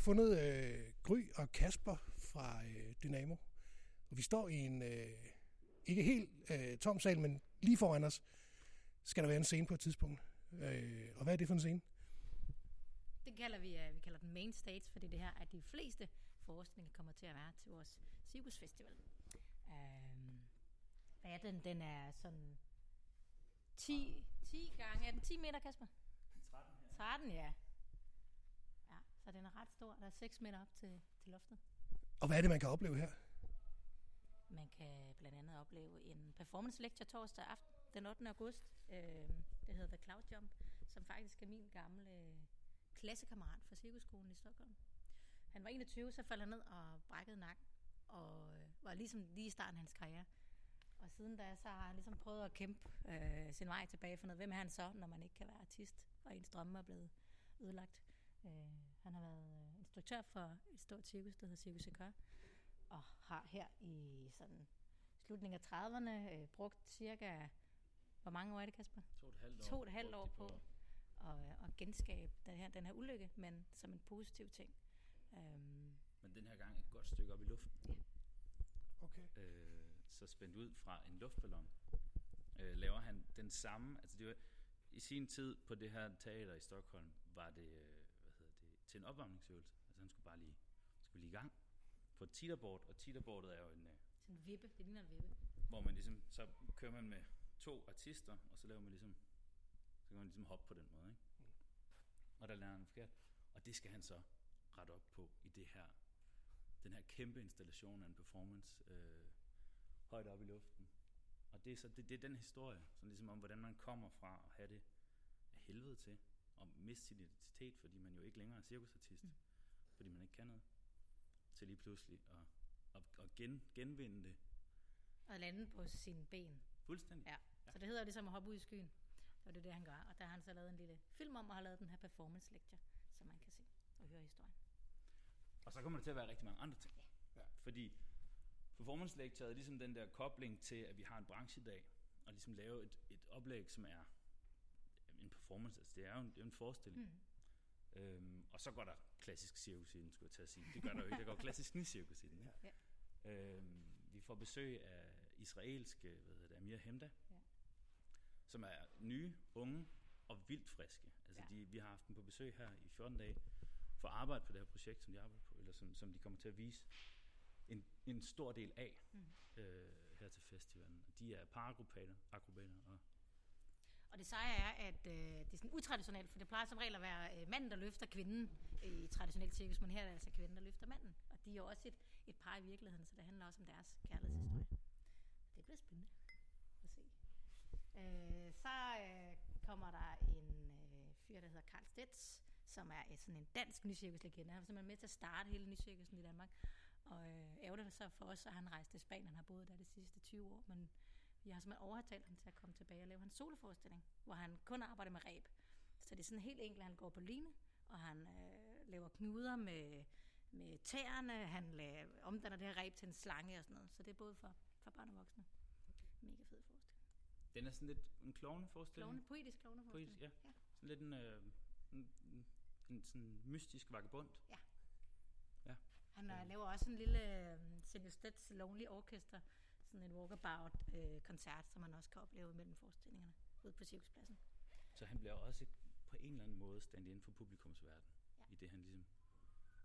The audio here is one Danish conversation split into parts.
fundet øh, Gry og Kasper fra øh, Dynamo. Og vi står i en øh, ikke helt øh, tom sal, men lige foran os skal der være en scene på et tidspunkt. Øh, og hvad er det for en scene? Det kalder vi, uh, vi kalder den main stage, fordi det her er de fleste forestillinger kommer til at være til vores cirkusfestival. Um, hvad er den? Den er sådan 10, 10 gange. Er den 10 meter, Kasper? 13, ja. 13, ja. Så den er ret stor. Der er 6 meter op til, til loftet. Og hvad er det, man kan opleve her? Man kan blandt andet opleve en performance lecture torsdag aften, den 8. august. Øh, det hedder The Cloud Jump, som faktisk er min gamle klassekammerat fra Cirkusskolen i Stockholm. Han var 21, så faldt han ned og brækkede nakken, og øh, var ligesom lige i starten af hans karriere. Og siden da, så har han ligesom prøvet at kæmpe øh, sin vej tilbage for noget. Hvem er han så, når man ikke kan være artist, og ens drømme er blevet ødelagt? Øh, han har været øh, instruktør for et stort cirkus, der hedder Cirkus Ekør, og har her i sådan slutningen af 30'erne øh, brugt cirka, hvor mange år er det, Kasper? To og et halvt år. To og et halvt år på at, at genskabe den her, den her ulykke, men som en positiv ting. Um, Men den her gang et godt stykke op i luften. Ja. Okay. Øh, så spændt ud fra en luftballon. Øh, laver han den samme, altså det var, i sin tid på det her teater i Stockholm, var det, øh, til en opvarmningsøvelse. Altså han skulle bare lige, skulle lige i gang på et teeterboard, og teeterboardet er jo en, øh, sådan en vippe, det ligner en vippe. hvor man ligesom, så kører man med to artister, og så laver man ligesom, så kan man ligesom hoppe på den måde, ikke? Og der lærer han forkert. Og det skal han så rette op på i det her, den her kæmpe installation af en performance, øh, højt op i luften. Og det er så det, det er den historie, sådan ligesom om, hvordan man kommer fra at have det af helvede til, og miste sin identitet, fordi man jo ikke længere er cirkusartist, mm. fordi man ikke kan noget, til lige pludselig at, at, at gen, genvinde det Og lande på sine ben. fuldstændig. Ja. Så det hedder ligesom at hoppe ud i skyen. Og det er det, han gør. Og der har han så lavet en lille film om, og har lavet den her performance lecture, som man kan se og høre historien. Og så kommer der til at være rigtig mange andre ting. Ja. Fordi performance lecture er ligesom den der kobling til, at vi har en branchedag, og ligesom lave et, et oplæg, som er en performance, altså det er jo en, det er jo en forestilling. Mm. Øhm, og så går der klassisk cirkus i den, skulle jeg til at sige. Det gør der jo ikke, der går klassisk cirkus i den. Ikke? Ja. Øhm, vi får besøg af israelske, hvad hedder det, Amir Hemda, Ja. som er nye, unge og vildt friske. Altså Ja. de, vi har haft dem på besøg her i 14 dage for at arbejde på det her projekt, som de arbejder på, eller som, som de kommer til at vise en, en stor del af mm. øh, her til festivalen. De er parakrobater akrobater, og og det seje er, at øh, det er sådan utraditionelt, for det plejer som regel at være øh, manden, der løfter kvinden i traditionelt cirkus, men her er det altså kvinden, der løfter manden. Og de er jo også et, et par i virkeligheden, så det handler også om deres kærlighedshistorie. Det bliver spændende at se. Øh, så øh, kommer der en øh, fyr, der hedder Karl Stets, som er øh, sådan en dansk nycirkuslegende. Han var simpelthen med til at starte hele nycirkusen i Danmark. Og øh, ærger det så for os, at han rejste til Spanien. Han har boet der de sidste 20 år, men vi har simpelthen overtalt ham til at komme tilbage og lave hans soloforestilling, hvor han kun arbejder med ræb. Så det er sådan helt enkelt, han går på line, og han øh, laver knuder med, med tæerne, han laver, omdanner det her ræb til en slange og sådan noget. Så det er både for, for børn og voksne. Mega fed forestilling. den er sådan lidt en klovneforestilling. Klovne, poetisk klovneforestilling. Poetisk, ja. ja. Sådan lidt en, øh, en, en, en sådan mystisk vagabond. Ja. Ja. Han øh, laver også en lille øh, Senior Stets Lonely Orchestra, sådan en walkabout-koncert, som man også kan opleve mellem forestillingerne ude på cirkuspladsen. Så han bliver også på en eller anden måde stand inden for publikumsverden. Ja. I det han ligesom,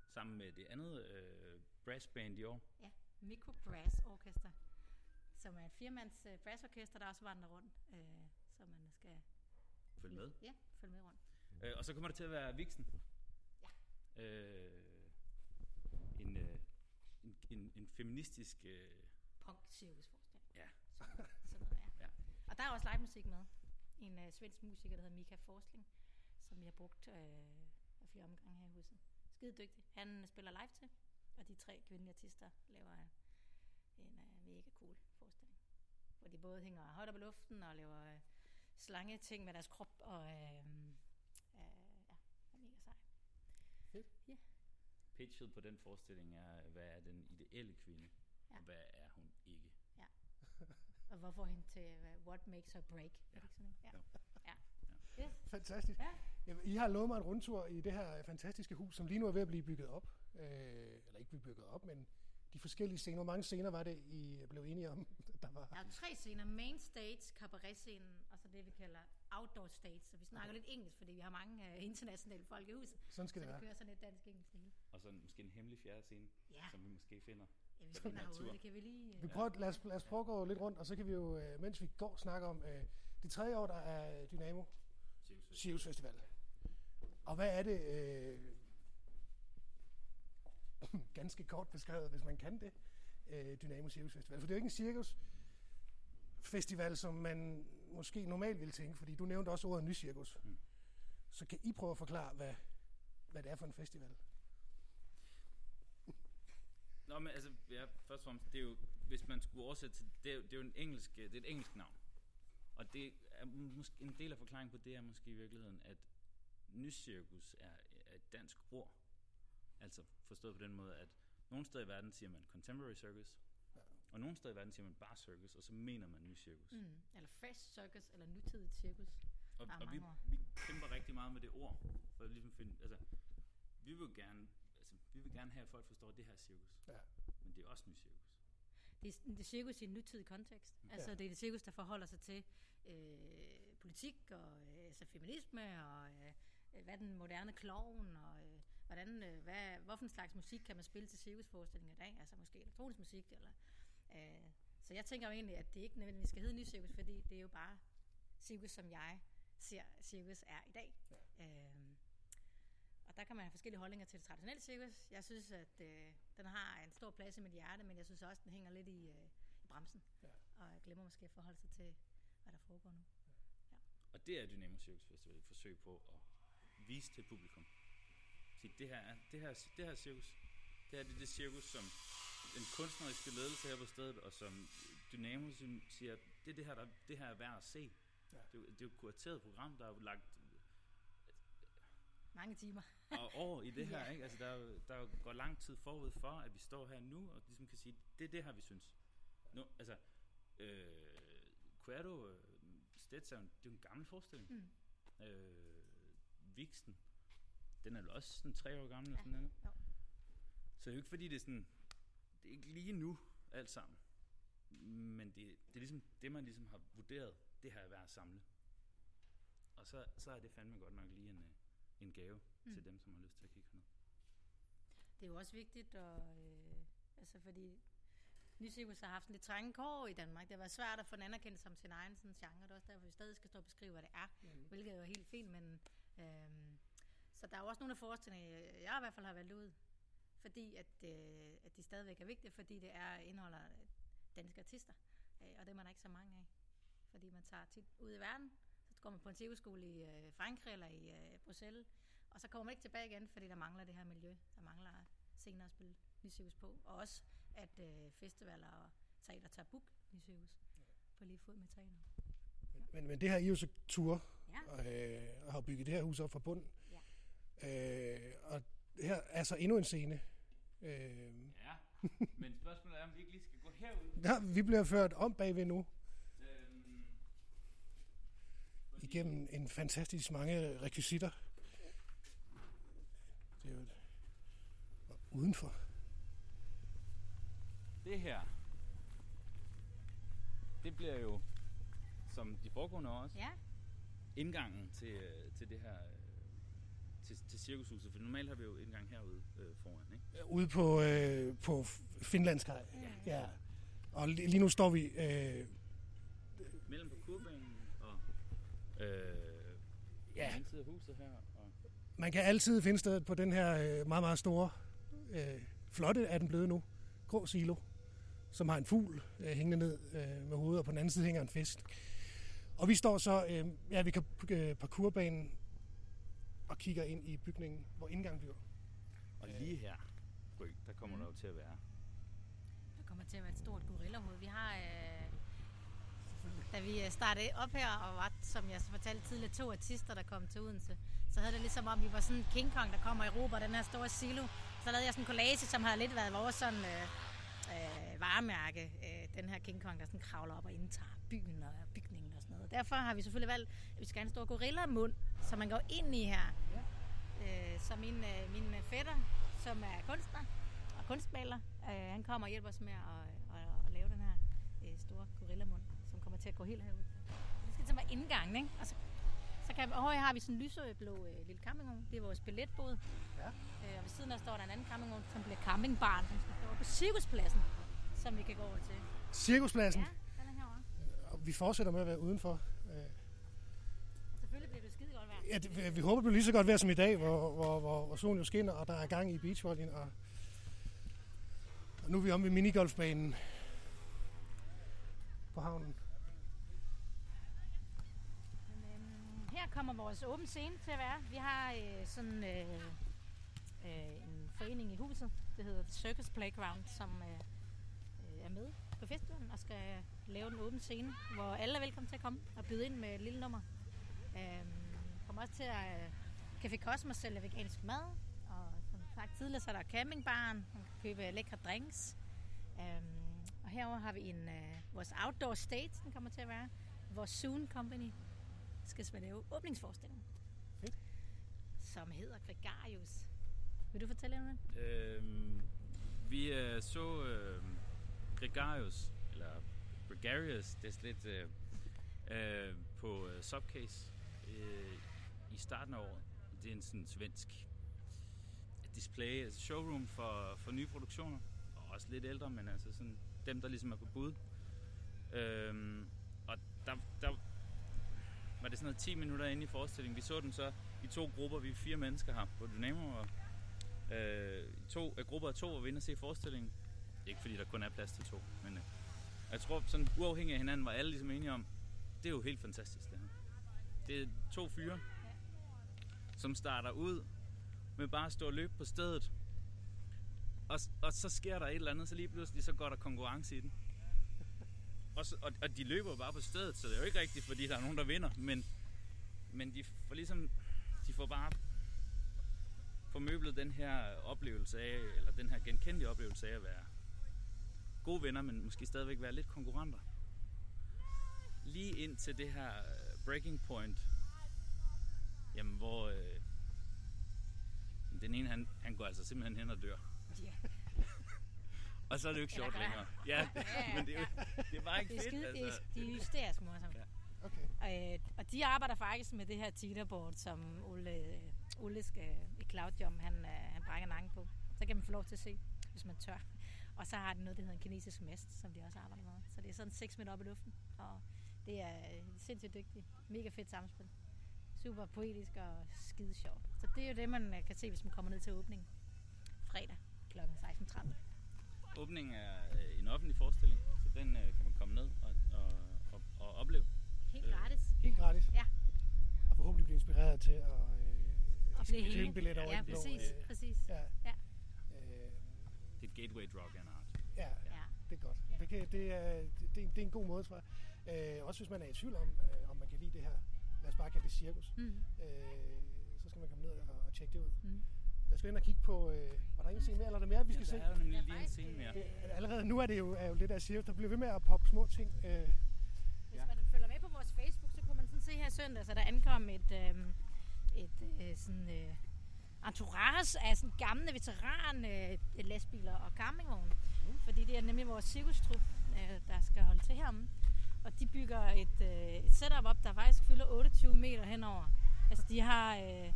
sammen med det andet øh, brassband i år, Ja, Micro Brass Orchestra, som er et firmands øh, brassorkester, der også vandrer rundt, øh, så man skal følge med. Ja, følge med rundt. Øh, og så kommer det til at være Vixen. Ja. Øh, en, øh, en, en, en feministisk... Øh, Punk cirkusforestilling. ja, Sådan noget, ja. ja. Og der er også live musik med. En uh, svensk musiker, der hedder Mika Forsling, som jeg har brugt øh, af flere omgange her i huset. Skide dygtig. Han spiller live til, og de tre kvindelige artister laver en uh, mega cool forestilling. Hvor de både hænger højt op i luften og laver uh, slange ting med deres krop, og uh, uh, ja, er mega sej. Fedt. Ja. Pitchet på den forestilling er, hvad er den ideelle kvinde, Ja. ja. og hvad er hun ikke. Ja. Og hvorfor hende til uh, What Makes Her Break? Ja. Er det sådan, ikke? Ja. Jo. ja. Ja. Yes. Fantastisk. Ja. Jamen, I har lovet mig en rundtur i det her fantastiske hus, som lige nu er ved at blive bygget op. Øh, eller ikke blive bygget op, men de forskellige scener. Hvor mange scener var det, I blev enige om, der var? Der er tre scener. Main stage, cabaret-scenen, og så det, vi kalder outdoor stage. Så vi snakker lidt engelsk, fordi vi har mange uh, internationale folk i huset. Sådan skal Så det det være. kører sådan lidt dansk-engelsk. Og så måske en hemmelig fjerde scene, Ja, som vi måske finder. Ja vi her herude. Det kan vi lige... Vi Uh, prøver, lad, os, lad os prøve at gå lidt rundt, og så kan vi jo, øh, mens vi går, snakke om øh, det tredje år, der er Dynamo Sirius Festival. Og hvad er det, øh, ganske kort beskrevet, hvis man kan det, øh, Dynamo Sirius Festival? For det er jo ikke en cirkus festival, som man måske normalt ville tænke, fordi du nævnte også ordet nycirkus. Mm. Så kan I prøve at forklare, hvad, hvad det er for en festival? Nå, men altså, ja, først og fremmest, det er jo, hvis man skulle oversætte til, det er, det er jo en engelsk, det er et engelsk navn. Og det er måske, en del af forklaringen på det er måske i virkeligheden, at nyscirkus er, er et dansk ord. Altså forstået på den måde, at nogle steder i verden siger man contemporary circus, og nogle steder i verden siger man bare circus, og så mener man nycirkus. Mm. mm, eller fresh circus, eller nutidigt cirkus. Og, og vi, vi kæmper rigtig meget med det ord, for at ligesom finde, altså, vi vil gerne, altså, vi vil gerne have, at folk forstår, at det her er cirkus. Ja. Men det er også nycirkus. Det er, det er cirkus i en nutidig kontekst. Altså, Ja. det er det cirkus, der forholder sig til øh, politik og øh, altså feminisme og øh, hvad er den moderne klovn og øh, hvordan, øh, hvad, hvorfor en slags musik kan man spille til cirkusforestillinger i dag? Altså måske elektronisk musik eller... Øh, så jeg tænker jo egentlig, at det ikke nødvendigvis skal hedde ny cirkus, fordi det er jo bare cirkus, som jeg ser cirkus er i dag. Ja. Øhm, og der kan man have forskellige holdninger til det traditionelle cirkus. Jeg synes, at øh, den har en stor plads i mit hjerte, men jeg synes også, at den hænger lidt i, øh, i bremsen. Ja. Og jeg glemmer måske at forholde sig til, hvad der foregår nu. Og det er Dynamo Circus Festival et forsøg på at vise til publikum. Sige, det her, er, det her, det her cirkus, det her det er det cirkus, som den kunstneriske ledelse her på stedet, og som Dynamo siger, det er det her, der, det her er værd at se. Ja. Det, er, jo- det er jo et kurateret program, der er jo lagt Mange timer. og år i det her, Ja. ikke? Altså, der, er der er går lang tid forud for, at vi står her nu, og ligesom kan sige, det er det her, vi synes. Nu, altså, øh, Querdo, øh, Stetson, det er en gammel forestilling. Mm. Øh, Vixen, den er jo også sådan tre år gammel. Ja. Sådan noget. jo. Så det er jo ikke fordi, det er sådan, det er ikke lige nu alt sammen. Men det, det er ligesom det, man ligesom har vurderet, det her er værd at samle. Og så, så er det fandme godt nok lige en, øh, en gave Mm. til dem, som har lyst til at kigge herned. Det er jo også vigtigt, og, øh, altså fordi Nycirkus har haft en lidt trænge kår i Danmark. Det har været svært at få den anerkendt som sin egen sådan, genre. Det er også derfor, vi stadig skal stå og beskrive, hvad det er. Mm. hvilket er jo helt fint, men øhm, så der er jo også nogle af forestillingerne, jeg i hvert fald har valgt ud, fordi at, øh, at de stadigvæk er vigtige, fordi det er indeholder øh, danske artister, øh, og dem er der ikke så mange af, fordi man tager tit ud i verden, går man på en cirkusskole i øh, Frankrig eller i øh, Bruxelles, og så kommer man ikke tilbage igen, fordi der mangler det her miljø, der mangler scener at spille nycirkus på, og også at øh, festivaler og teater tager book nycirkus på lige fod med teater. Men, men det her I er jo så tur, Ja. og, øh, og har bygget det her hus op fra bunden. Ja. Øh, og her er så endnu en scene. Øh, Ja, men spørgsmålet er, om vi ikke lige skal gå herud. der, vi bliver ført om bagved nu, igennem en fantastisk mange rekvisitter. Det er jo udenfor. Det her, det bliver jo, som de foregående også, Ja, indgangen til, øh, til det her, øh, til, til cirkushuset. For normalt har vi jo indgang herude øh, foran, ikke? Ude på, øh, på Finlandskaj. Ja. Ja. Og li- lige nu står vi... Øh, Mellem på kurbanen og øh, Ja. den side af huset her. Og, man kan altid finde stedet på den her øh, meget, meget store, øh, flotte er den blevet nu, grå silo, som har en fugl øh, hængende ned øh, med hovedet, og på den anden side hænger en fisk. Og vi står så, øh, ja, vi kan øh, parkourbanen og kigger ind i bygningen, hvor indgangen bliver. og lige her, der kommer Mm. der jo til at være. Der kommer til at være et stort gorillahoved. Vi har, øh, da vi øh, startede op her, og var, som jeg så fortalte tidligere, to artister, der kom til Odense, så havde det ligesom om, vi var sådan en King Kong, der kommer i Europa, den her store silo. Så lavede jeg sådan en collage, som har lidt været vores sådan, øh, øh, varemærke, øh, den her King Kong, der sådan kravler op og indtager byen og bygningen og sådan noget. Derfor har vi selvfølgelig valgt, at vi skal have en stor gorilla-mund, som man går ind i her. Ja. Øh, så min, øh, min fætter, som er kunstner og kunstmaler, øh, han kommer og hjælper os med at, at, at lave den her øh, store gorilla-mund, kommer til at gå helt herud. Det skal til være indgangen, ikke? Og så, så kan, og her har vi sådan en lyseblå øh, lille campingvogn. Det er vores billetbod. Ja. Øh, og ved siden der står der en anden campingvogn, som bliver campingbarn, som skal stå på cirkuspladsen, som vi kan gå over til. Cirkuspladsen. Ja, den er herovre. Og vi fortsætter med at være udenfor. Øh, Og selvfølgelig bliver det skide godt vejr. Ja, det, vi- vi håber, det bliver lige så godt vejr som i dag, hvor, hvor, hvor, hvor solen jo skinner, og der er gang i beachvolleyen. Og, og nu er vi omme ved minigolfbanen på havnen. Men, øhm, her kommer vores åben scene til at være. Vi har øh, sådan øh, øh, en forening i huset, det hedder Circus Playground, som øh, øh, er med på festivalen og skal lave en åben scene, hvor alle er velkommen til at komme og byde ind med et lille nummer. Øh, kommer også til at øh, Café Cosmos sælger vegansk mad, og som sagt tidligere, så er der campingbaren, man kan købe lækre drinks. Øhm, og herover har vi en, øh, vores outdoor stage, den kommer til at være. Vores Soon Company skal så lave åbningsforestilling. Fedt. Som hedder Gregarius. Vil du fortælle noget? Øhm, vi øh, så øh, Gregarius, eller Gregarius, det er lidt øh, øh, på øh, Subcase øh, i starten af året. Det er en sådan svensk display, altså showroom for, for nye produktioner. Og også lidt ældre, men altså sådan dem, der ligesom er på bud. Øhm, og der, der var det sådan noget 10 minutter inde i forestillingen. Vi så den så i to grupper, vi er fire mennesker her på Dynamo, og øh, to, øh, grupper af to var vi inde og se forestillingen. Ikke fordi der kun er plads til to, men øh, jeg tror sådan uafhængig af hinanden var alle ligesom enige om, det er jo helt fantastisk det her. Det er to fyre, som starter ud med bare at stå og løbe på stedet. Og, og så sker der et eller andet, så lige pludselig så går der konkurrence i den. Og, så, og, og de løber bare på stedet, så det er jo ikke rigtigt, fordi der er nogen, der vinder. Men, men de får ligesom, de får bare formøblet den her oplevelse af, eller den her genkendelige oplevelse af at være gode venner, men måske stadigvæk være lidt konkurrenter. Lige ind til det her øh, breaking point, jamen hvor øh, den ene, han, han går altså simpelthen hen og dør. Ja. Og så er det jo ikke sjovt længere. Ja, Ja, men det er, jo, det bare ikke Det er fedt. skide, det er, altså. det er hysterisk morsomt. Ja. Okay. Øh, og de arbejder faktisk med det her teeterboard, som Ole, Ole skal, i Cloudjump, han, øh, han brækker nakken på. Så kan man få lov til at se, hvis man tør. Og så har de noget, der hedder en kinesisk mast, som de også arbejder med. Så det er sådan 6 meter op i luften. Og det er øh, sindssygt dygtigt. Mega fedt samspil. Super poetisk og skide sjovt. Så det er jo det, man øh, kan se, hvis man kommer ned til åbningen. Fredag kl. 16.30. Åbningen er øh, en offentlig forestilling, så den øh, kan man komme ned og, og, og, og opleve. Helt Øh, gratis. Helt gratis. Ja. Og forhåbentlig blive inspireret til at øh, købe en billet over Ja, den blå. præcis. Øh, præcis. ja. Ja. Øh, Det er et gateway drug en art. ja, Ja. det er godt. Det, kan, det, er, det, er- det er en god måde, tror jeg. Øh, også hvis man er i tvivl om, øh, om man kan lide det her. Lad os bare kalde det cirkus. Mm. Øh, så skal man komme ned og, og tjekke det ud. Mm. Jeg skal ind og kigge på, øh, var der en scene mere, eller er der mere, vi skal ja, se? der er jo nemlig lige en scene mere. Det, allerede nu er det jo, er jo lidt af cirkus. Der bliver ved med at poppe små ting. Øh, Hvis man følger med på vores Facebook, så kunne man sådan se her søndag, så der ankom et, øh, et øh, sådan, øh, entourage af sådan gamle veteran øh, lastbiler og campingvogne. Mm. Fordi det er nemlig vores cirkustrup, øh, der skal holde til heromme. Og de bygger et, øh, et setup op, der faktisk fylder 28 meter henover. Altså de har øh,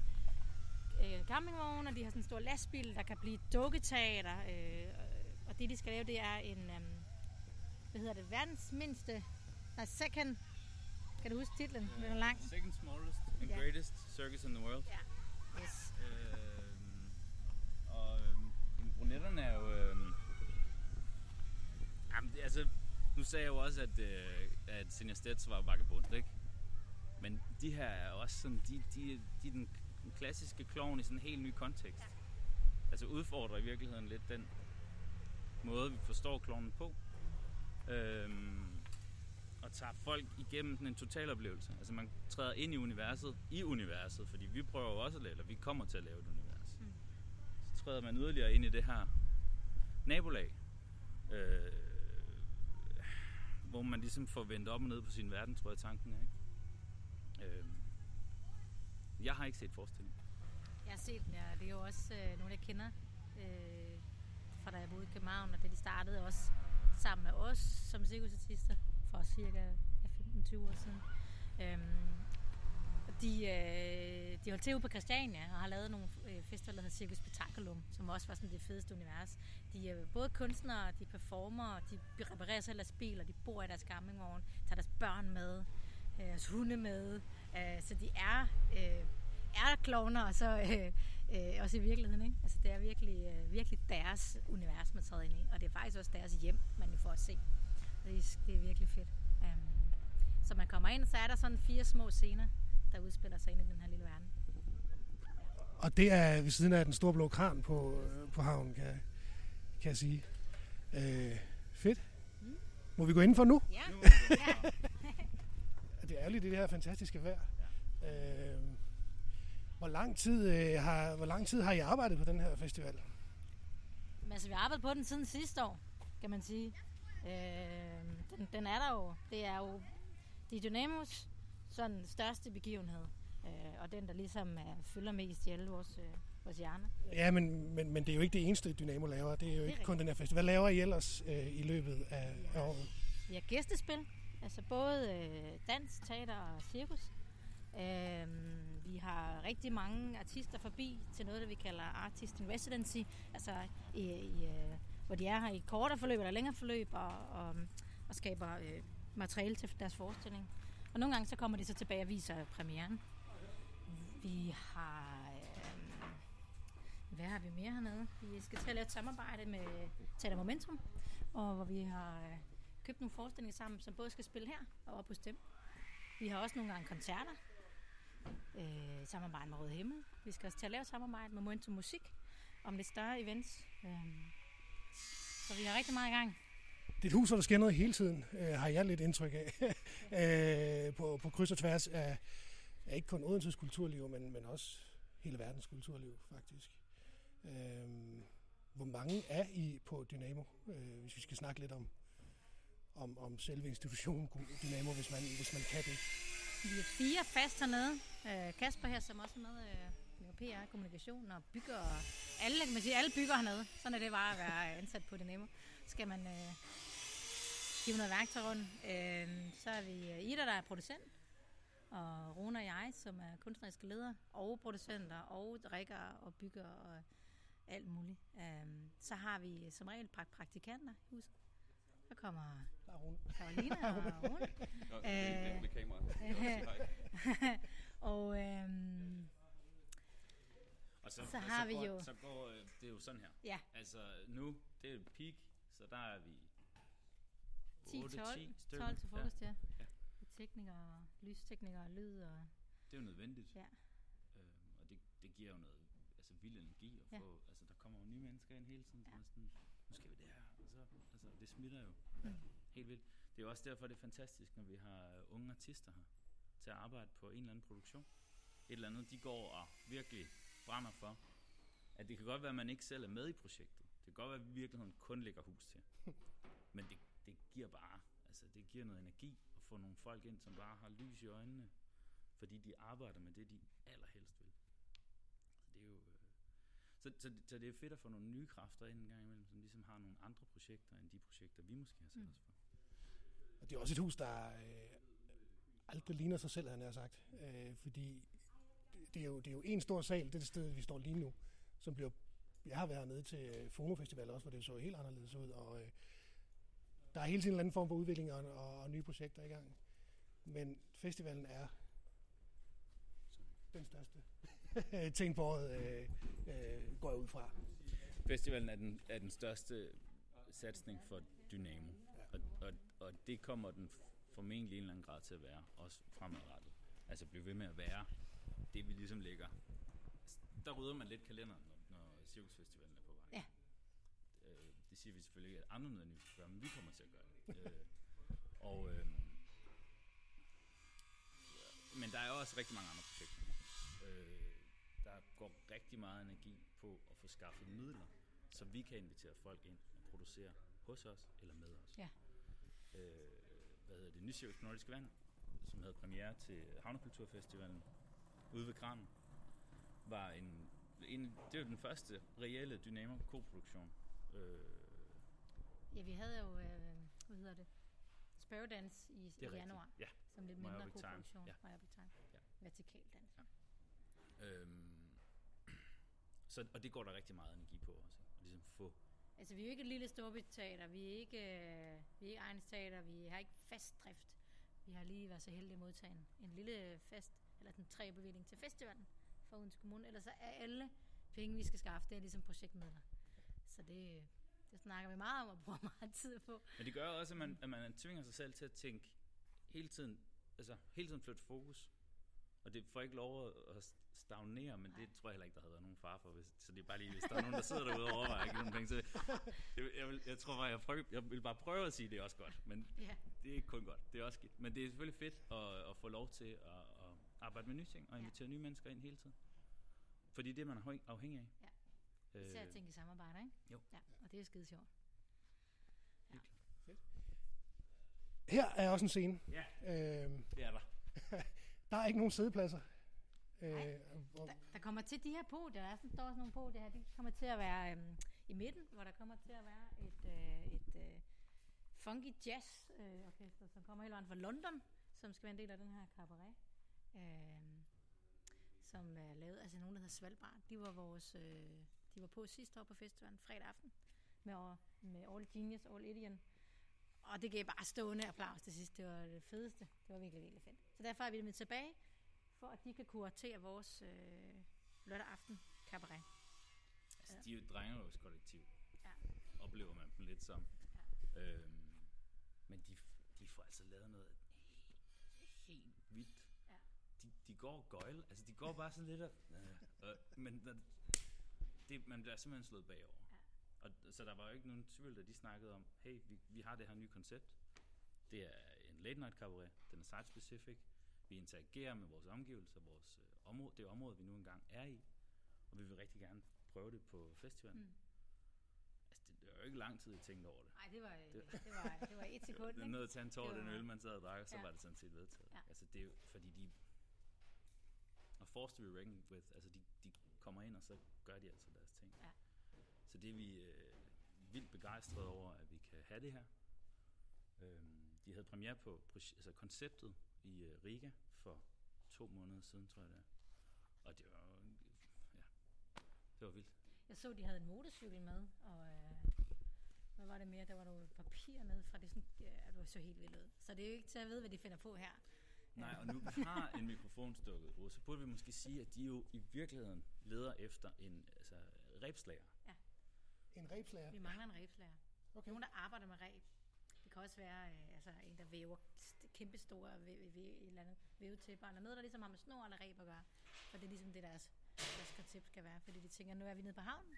øh, campingvogne, og de har sådan en stor lastbil, der kan blive dukketeater. Øh, og det de skal lave, det er en, øh, hvad hedder det, verdens mindste, nej, second, kan du huske titlen? Den er lang. Second smallest and Ja. greatest circus in the world. Ja. Yes. Øhm, og øhm, brunetterne er jo... Øhm, jamen, det, altså, nu sagde jeg jo også, at, øh, at Senior Stets var vagabond, ikke? Men de her er også sådan, de, de, de er den den klassiske klovn i sådan en helt ny kontekst. Altså udfordrer i virkeligheden lidt den måde, vi forstår klovnen på. Øhm, og tager folk igennem sådan en totaloplevelse. Altså man træder ind i universet, i universet, fordi vi prøver jo også at lave, eller vi kommer til at lave et univers. Mm. Så træder man yderligere ind i det her nabolag, Øh, hvor man ligesom får vendt op og ned på sin verden, tror jeg tanken er. Ikke? Øh, jeg har ikke set forestillingen. Jeg har set den, ja. Det er jo også øh, nogle, jeg kender øh, fra da jeg boede i København, og da de startede også sammen med os som cirkusartister for cirka 15-20 år siden. Øhm, de, øh, de holdt til ude på Christiania og har lavet nogle øh, fester, der hedder Circus Spectaculum, som også var sådan det fedeste univers. De er både kunstnere, de performer, de reparerer selv deres bil, og de bor i deres campingvogn, tager deres børn med, øh, deres hunde med. Øh, så de er, øh, er klovner, og så øh, øh, også i virkeligheden. Ikke? Altså, det er virkelig, øh, virkelig deres univers, man træder ind i, og det er faktisk også deres hjem, man får at se. Det er, det er virkelig fedt. Um, så man kommer ind, så er der sådan fire små scener, der udspiller sig ind i den her lille verden. Og det er ved siden af den store blå kran på, øh, på havnen, kan, kan jeg sige. Øh, fedt. Mm. Må vi gå indenfor nu? Ja. ja. Det er ærligt, det her fantastiske vejr. Ja. Øh, hvor, lang tid, øh, har, hvor lang tid har I arbejdet på den her festival? Men altså, vi har arbejdet på den siden sidste år, kan man sige. Øh, den, den er der jo. Det er jo de Dynamos sådan største begivenhed. Øh, og den, der ligesom er, fylder mest i alle vores, øh, vores hjerner. Ja, men, men, men det er jo ikke det eneste, Dynamo laver. Det er jo det er ikke kun den her festival. Hvad laver I ellers øh, i løbet af, af året? Vi har gæstespil. Altså både øh, dans, teater og cirkus. Øh, vi har rigtig mange artister forbi til noget, der vi kalder Artist in Residency. Altså i, i, øh, hvor de er her i kortere forløb eller længere forløb og, og, og skaber øh, materiale til deres forestilling. Og nogle gange så kommer de så tilbage og viser premieren. Vi har... Øh, hvad har vi mere hernede? Vi skal til at lave et samarbejde med Teater Momentum, og hvor vi har øh, købt nogle forestillinger sammen, som både skal spille her og op hos dem. Vi har også nogle gange koncerter, øh, samarbejde med Røde Himmel. Vi skal også til at lave samarbejde med Momentum Musik om lidt større events. Øh, så vi har rigtig meget i gang. Det er et hus, hvor der sker noget hele tiden, øh, har jeg lidt indtryk af. øh, på, på kryds og tværs af, af ikke kun Odenses kulturliv, men, men også hele verdens kulturliv, faktisk. Øh, hvor mange er I på Dynamo, øh, hvis vi skal snakke lidt om, om, om selve institutionen Dynamo, hvis man, hvis man kan det? Vi er fire fast hernede. Øh, Kasper her, som også er med øh, med PR, kommunikation og bygger. Og alle, kan man sige, alle bygger hernede. Sådan er det bare at være ansat på Dynamo. Skal man øh, give noget værktøj rundt. Øh, så er vi øh, Ida, der er producent, og Rune og jeg, som er kunstneriske ledere, og producenter, og drikker og bygger og alt muligt. Øh, så har vi som regel praktikanter i huset. Der kommer Karolina og Rune. Nå, med kamera. og øhm, og så, så har så vi går, jo... Så går øh, det er jo sådan her. Ja. Altså nu, det er peak, så der er vi 10, 8, 12, 10 stykker. 12 til frokost, ja. Ja. ja. Teknikere, lysteknikere, lyd og... Det er jo nødvendigt. Ja. Øhm, og det, det giver jo noget altså vild energi at Ja. få, altså der kommer jo nye mennesker ind hele tiden, Ja. som er sådan, nu skal vi det her, og så, altså det smitter jo Mm. Helt vildt. Det er også derfor, det er fantastisk, når vi har unge artister her, til at arbejde på en eller anden produktion. Et eller andet, de går og virkelig brænder for, at det kan godt være, at man ikke selv er med i projektet. Det kan godt være, at vi virkeligheden kun lægger hus til. Men det, det giver bare, altså det giver noget energi at få nogle folk ind, som bare har lys i øjnene, fordi de arbejder med det, de allerhelst vil. Så det er jo... Øh, så, så, så det er fedt at få nogle nye kræfter ind en gang imellem, som ligesom har nogle andre projekter, end de projekter, vi måske har sat Mm. os for. Og det er også et hus, der øh, aldrig ligner sig selv, han har sagt. Øh, fordi det, er jo, det er jo en stor sal, det er det sted, vi står lige nu, som bliver... Jeg har været nede til øh, Fono Festival også, hvor det så helt anderledes ud, og øh, der er hele tiden en eller anden form for udvikling og, og, og nye projekter i gang. Men festivalen er den største ting på året, øh, øh, går jeg ud fra. Festivalen er den, er den største satsning for Dynamo, og, og, og det kommer den formentlig en eller anden grad til at være, også fremadrettet. Altså blive ved med at være det, vi ligesom lægger. Der rydder man lidt kalenderen, når, når Cirkusfestivalen er på vej. Ja. Øh, det siger vi selvfølgelig ikke, at andre nødvendigvis gør, men vi kommer til at gøre det. øh, og, øh, men der er også rigtig mange andre projekter. Øh, der går rigtig meget energi på at få skaffet midler, så vi kan invitere folk ind og producere hos os eller med os. Ja. Øh, hvad hedder det? Nysjøs Nordiske Vand, som havde premiere til Havnekulturfestivalen ude ved Kranen, var en, en det var den første reelle Dynamo koproduktion. Øh, Ja, vi havde jo, øh, hvad hedder det, Spørgedans i, i det rigtigt. januar, Ja. som lidt mindre Big Time. koproduktion. Ja. Big Time. Ja. Vertikal dans. Ja. Øhm, så, og det går der rigtig meget energi på også. At ligesom få Altså, vi er jo ikke et lille storbyteater, vi er ikke, øh, vi er ikke egen teater, vi har ikke fast drift. Vi har lige været så heldige at modtage en, en lille fast, eller den tre bevilling til festivalen fra Odense Kommune. Ellers så er alle penge, vi skal skaffe, det er ligesom projektmidler. Så det, det snakker vi meget om og bruger meget tid på. Men det gør også, at man, at man tvinger sig selv til at tænke hele tiden, altså hele tiden flytte fokus. Og det får ikke lov at- stagnere, men det tror jeg heller ikke, der havde været nogen far for. Hvis, så det er bare lige, hvis der er nogen, der sidder derude og overvejer ikke nogen penge. Så det, jeg, vil, jeg tror bare, jeg, prøver, jeg vil bare prøve at sige, at det er også godt. Men Ja, det er ikke kun godt, det er også skidt. Men det er selvfølgelig fedt at, at få lov til at, at arbejde med nye ting og Ja. invitere nye mennesker ind hele tiden. Fordi det er man afhæng- afhængig af. Ja. især at tænke i samarbejde, ikke? jo. Ja, og det er skide sjovt. Her er også en scene. Ja, Øh, det er der. Der er ikke nogen sædepladser. Øh, Der, der kommer til de her podier, der er sådan, står sådan nogle podier her, de kommer til at være øhm, i midten, hvor der kommer til at være et, øh, et øh, funky jazz øh, orkester, som kommer hele vejen fra London, som skal være en del af den her cabaret. Øh, som er lavet, altså nogen, der hedder Svalbard. De var vores, øh, de var på sidste år på festivalen, fredag aften, med, med All Genius, All Idiot. Og det gav bare stående applaus til sidst. Det var det fedeste. Det var virkelig, virkelig fedt. Så derfor er vi dem tilbage, for at de kan kuratere vores øh, lørdag aften cabaret. Altså, Ja. de er jo et drengerøvskollektiv. Ja. Oplever man dem lidt som. Ja. Øhm, men de, de får altså lavet noget helt, helt vildt. Ja. De, de går gøjl. Altså, de går bare sådan lidt af... Øh, øh, men der, det, man bliver simpelthen slået bagover. Ja. Og, så der var jo ikke nogen tvivl, da de snakkede om, hey, vi, vi har det her nye koncept. Det er en late night cabaret. Den er site specific. Vi interagerer med vores omgivelser, vores øh, område, det område, vi nu engang er i. Og vi vil rigtig gerne prøve det på festivalen. Mm. Altså, det, det var jo ikke lang tid, jeg tænkte over det. Nej, det var, Det- det, var, det var et sekund, Det ikke? nødt at tage en tår, den var- øl, man sad og drak, og så Ja. var det sådan set vedtaget. Ja. Altså, det er jo, fordi de... Og forced to be reckoned with, altså de, de kommer ind, og så gør de altså deres ting. Ja. Så det er vi øh, vildt begejstrede over, at vi kan have det her. Øhm, de havde premiere på altså konceptet i øh, Riga for to måneder siden, tror jeg det er. Og det var jo- ja, det var vildt. Jeg så, de havde en motorcykel med, og øh, hvad var det mere? Der var nogle papir nede fra det, sådan, ja, det var så helt vildt ud. Så det er jo ikke til at vide, hvad de finder på her. Nej, og nu vi har en mikrofon stukket ud, så burde vi måske sige, at de jo i virkeligheden leder efter en altså, rebslager. en rebslager. Vi mangler en rebslager. Okay. Nogen, der arbejder med reb. Det kan også være øh, altså, en, der væver st- kæmpe store væ- væ- et eller andet vævetæpper, eller noget, der ligesom har med snor eller reb at gøre. For det er ligesom det, deres, deres koncept skal være. Fordi de tænker, nu er vi nede på havnen.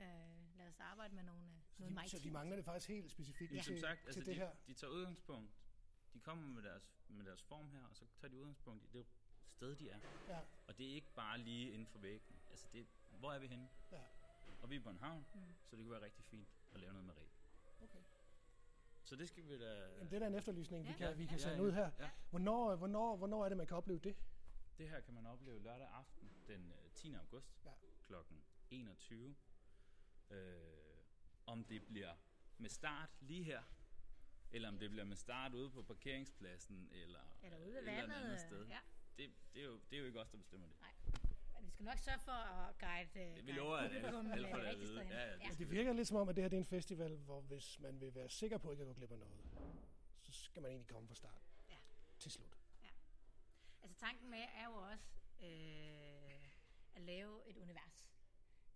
Øh, lad os arbejde med nogle, øh, Så noget de, så de mangler det faktisk helt specifikt Ja. til, Som sagt, til altså det de, her. de tager udgangspunkt, de kommer med deres, med deres form her, og så tager de udgangspunkt i det sted, de er. Ja, Og det er ikke bare lige inden for væggen. Altså, det, hvor er vi henne? ja. Og vi er på en havn, Mm. så det kunne være rigtig fint at lave noget med reb. Okay. Så det skal vi da... Jamen, det er da en efterlysning, vi Ja. kan, vi kan Ja, sende ja. ud her. Ja. Hvornår, hvornår, hvornår er det, man kan opleve det? Det her kan man opleve lørdag aften den øh, 10. august Ja. klokken 21. Øh, om det bliver med start lige her, eller om det bliver med start ude på parkeringspladsen, eller, Eller ude et ved eller andet sted. Ja. Det, det, er jo, det er jo ikke os, der bestemmer det. Men vi skal nok sørge for at guide, uh, Vi guide lover, at alle- publikum alle øh, får det at vide. Ja, ja, det ja. Det virker lidt som om, at det her det er en festival, hvor hvis man vil være sikker på ikke at gå glip af noget, så skal man egentlig komme fra start Ja. til slut. Altså tanken med er jo også øh, at lave et univers.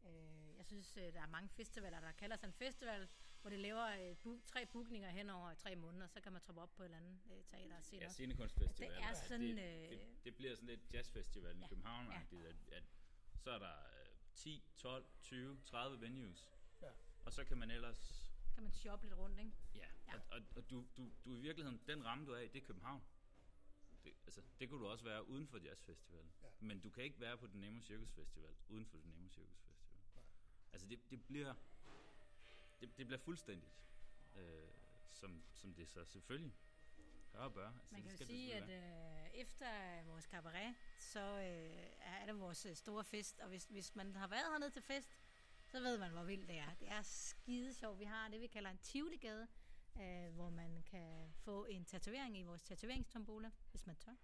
Øh, jeg synes, øh, der er mange festivaler, der kalder sig en festival, hvor de laver øh, book, tre bookninger hen over tre måneder, så kan man troppe op på et eller andet øh, teater og se Ja, noget. scenekunstfestival. Det er sådan, det, øh, det, det bliver sådan lidt jazzfestival i Ja, København, at, at så er der øh, 10, 12, 20, 30 venues. Ja. Og så kan man ellers Kan man shoppe lidt rundt, ikke? Ja, Ja. og, og, og du, du, du i virkeligheden, den ramme du er i, det er København. Det, altså, det kunne du også være uden for jazzfestivalen. Ja. Men du kan ikke være på den Nemo Circus Festival uden for den Nemo Circus Festival. Nej. Altså det, det bliver det, det bliver fuldstændigt. øh, som, som det så selvfølgelig gør og bør. Altså, Man det kan jo det sige, at være. øh, efter vores cabaret, så øh, er der vores øh, store fest, og hvis, hvis man har været hernede til fest, så ved man, hvor vildt det er. Det er skide sjovt. Vi har det, vi kalder en Tivoli-gade, øh, hvor man kan få en tatovering i vores tatoveringstombola, hvis man tør.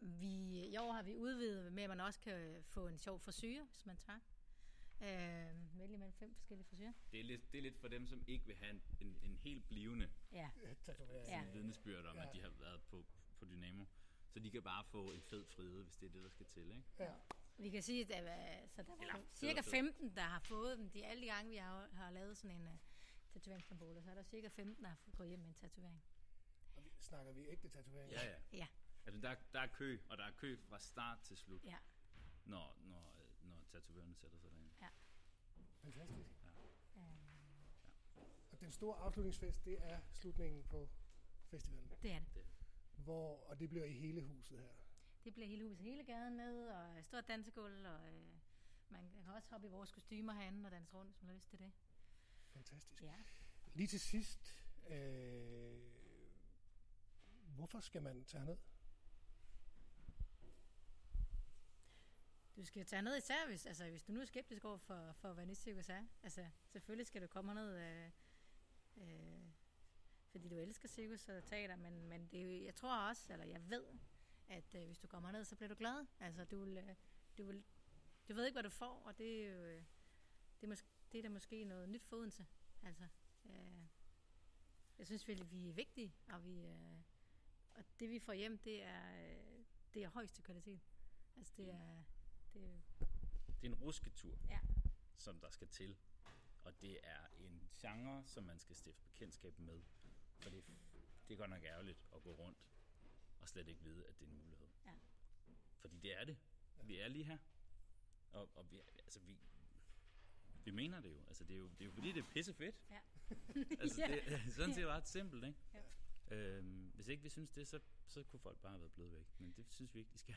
Vi, I år har vi udvidet med, at man også kan få en sjov frisyr, hvis man tør. Øh, vælge mellem fem forskellige frisyrer. Det er, lidt, det er lidt for dem, som ikke vil have en, en, en helt blivende Ja. Ja. vidnesbyrd om, ja. At de har været på, på Dynamo. Så de kan bare få en fed fride, hvis det er det, der skal til. Ikke? Ja. Vi kan sige, at der, er- så der er fed cirka og fed. 15, der har fået dem. De alle de gange, vi har, har lavet sådan en uh, tatoveringssymbol, så er der cirka 15, der har fået gået hjem med en tatovering. Og vi, snakker vi ægte tatovering? Ja, ja. Ja, Altså, der, der er kø, og der er kø fra start til slut, ja. når, når, øh, når tatovørerne sætter sig derind. Fantastisk. Ja. Uh, Og den store afslutningsfest, det er slutningen på festivalen. det er det. Hvor, og det bliver i hele huset her. Det bliver hele huset, hele gaden ned, og stort dansegulv, og uh, man kan også hoppe i vores kostymer herinde og danse rundt, hvis man har lyst til det. Fantastisk. Ja. Lige til sidst, øh, hvorfor skal man tage ned? Du skal tage ned især, hvis, altså, hvis du nu er skeptisk over for, for hvad cirkus er. Altså, selvfølgelig skal du komme herned, øh, øh, fordi du elsker cirkus og teater, men, men det, jeg tror også, eller jeg ved, at øh, hvis du kommer ned, så bliver du glad. Altså, du, vil, øh, du, vil, du ved ikke, hvad du får, og det er jo, øh, det er, mås- det er da måske noget nyt for Odense. Altså, øh, jeg synes, vi, vi er vigtige, og, vi, øh, og det, vi får hjem, det er, øh, det er højeste kvalitet. Altså, det er, det Det er en rusketur, Ja. som der skal til. Og det er en genre, som man skal stifte bekendtskab med. For det, det er godt nok ærgerligt at gå rundt og slet ikke vide, at det er en mulighed. Ja. Fordi det er det. Vi er lige her. Og, og vi, altså, vi, vi mener det jo. Altså, det er jo, det er jo fordi, det er pisse fedt. Ja. altså, Ja. det er sådan set ret simpelt, ikke? Ja. Øhm, hvis ikke vi synes det, så, så kunne folk bare have været blevet væk. Men det synes vi ikke, de skal.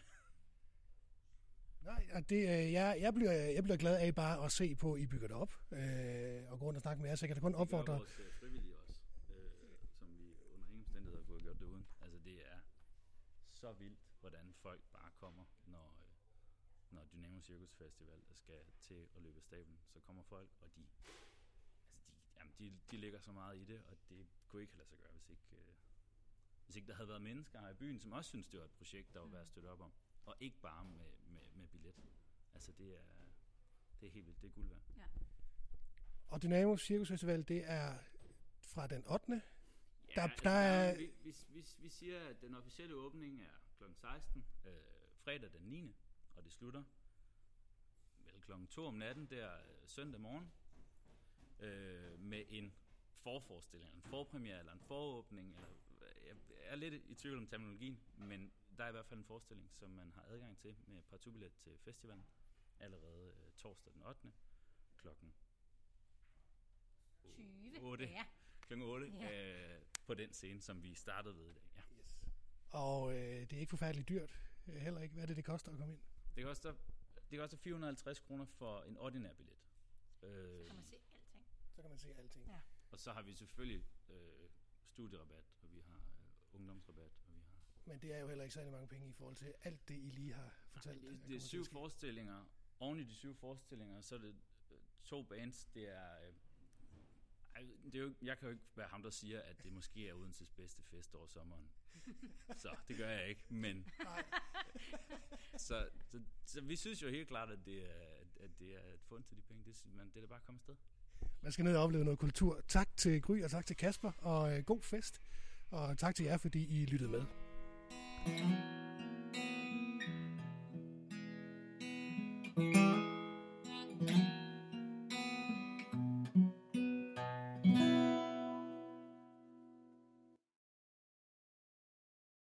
Nej, og det, øh, jeg, jeg, bliver, jeg bliver glad af bare at se på, at I bygger det op øh, og gå rundt og snakke med jer, så jeg kan da kun opfordre. Det vores øh, frivillige også, øh, som vi under ingen omstændigheder kunne have gjort det uden. Altså det er så vildt, hvordan folk bare kommer, når, øh, når Dynamo Circus Festival skal til at løbe af stablen. Så kommer folk, og de, altså de, jamen de, de lægger så meget i det, og det kunne ikke lade sig gøre, hvis ikke, øh, hvis ikke der havde været mennesker her i byen, som også synes det var et projekt, der var værd at støtte op om. Og ikke bare med, med, med billet. Altså det er, det er helt vildt, det er guld værd. Og Dynamo Cirkus Festival, det er fra den 8. Ja, Der- altså, der er- vi, vi, vi, vi siger, at den officielle åbning er kl. 16, øh, fredag den 9. Og det slutter vel kl. 2 om natten, der øh, søndag morgen, øh, med en forforestilling, en forpremiere eller en foråbning. Eller, jeg er lidt i tvivl om terminologien, men der er i hvert fald en forestilling, som man har adgang til med partubillet til festivalen allerede øh, torsdag den 8. klokken 20. 8. Ja. kl. 8 Ja. øh, på den scene, som vi startede ved i dag. Ja. Yes. Og øh, det er ikke forfærdeligt dyrt, øh, heller ikke. Hvad er det, det koster at komme ind? Det koster, det koster 450 kroner for en ordinær billet. Øh, Kan man se alting. Så kan man se alting. Ja. og så har vi selvfølgelig øh, studierabat, og vi har øh, ungdomsrabat. Men det er jo heller ikke særlig mange penge i forhold til alt det, I lige har fortalt. der Det, det er syv forestillinger. Oven i de syv forestillinger, så er det øh, to bands. Det er... Øh, det er jo, jeg kan jo ikke være ham, der siger, at det måske er Odenses bedste fest over sommeren. så det gør jeg ikke, men... så, så, så, vi synes jo helt klart, at det er, at det er et fund til de penge. Det, man, det er da bare at komme afsted. Man skal ned og opleve noget kultur. Tak til Gry, og tak til Kasper, og øh, god fest. Og tak til jer, fordi I lyttede med. Thank you.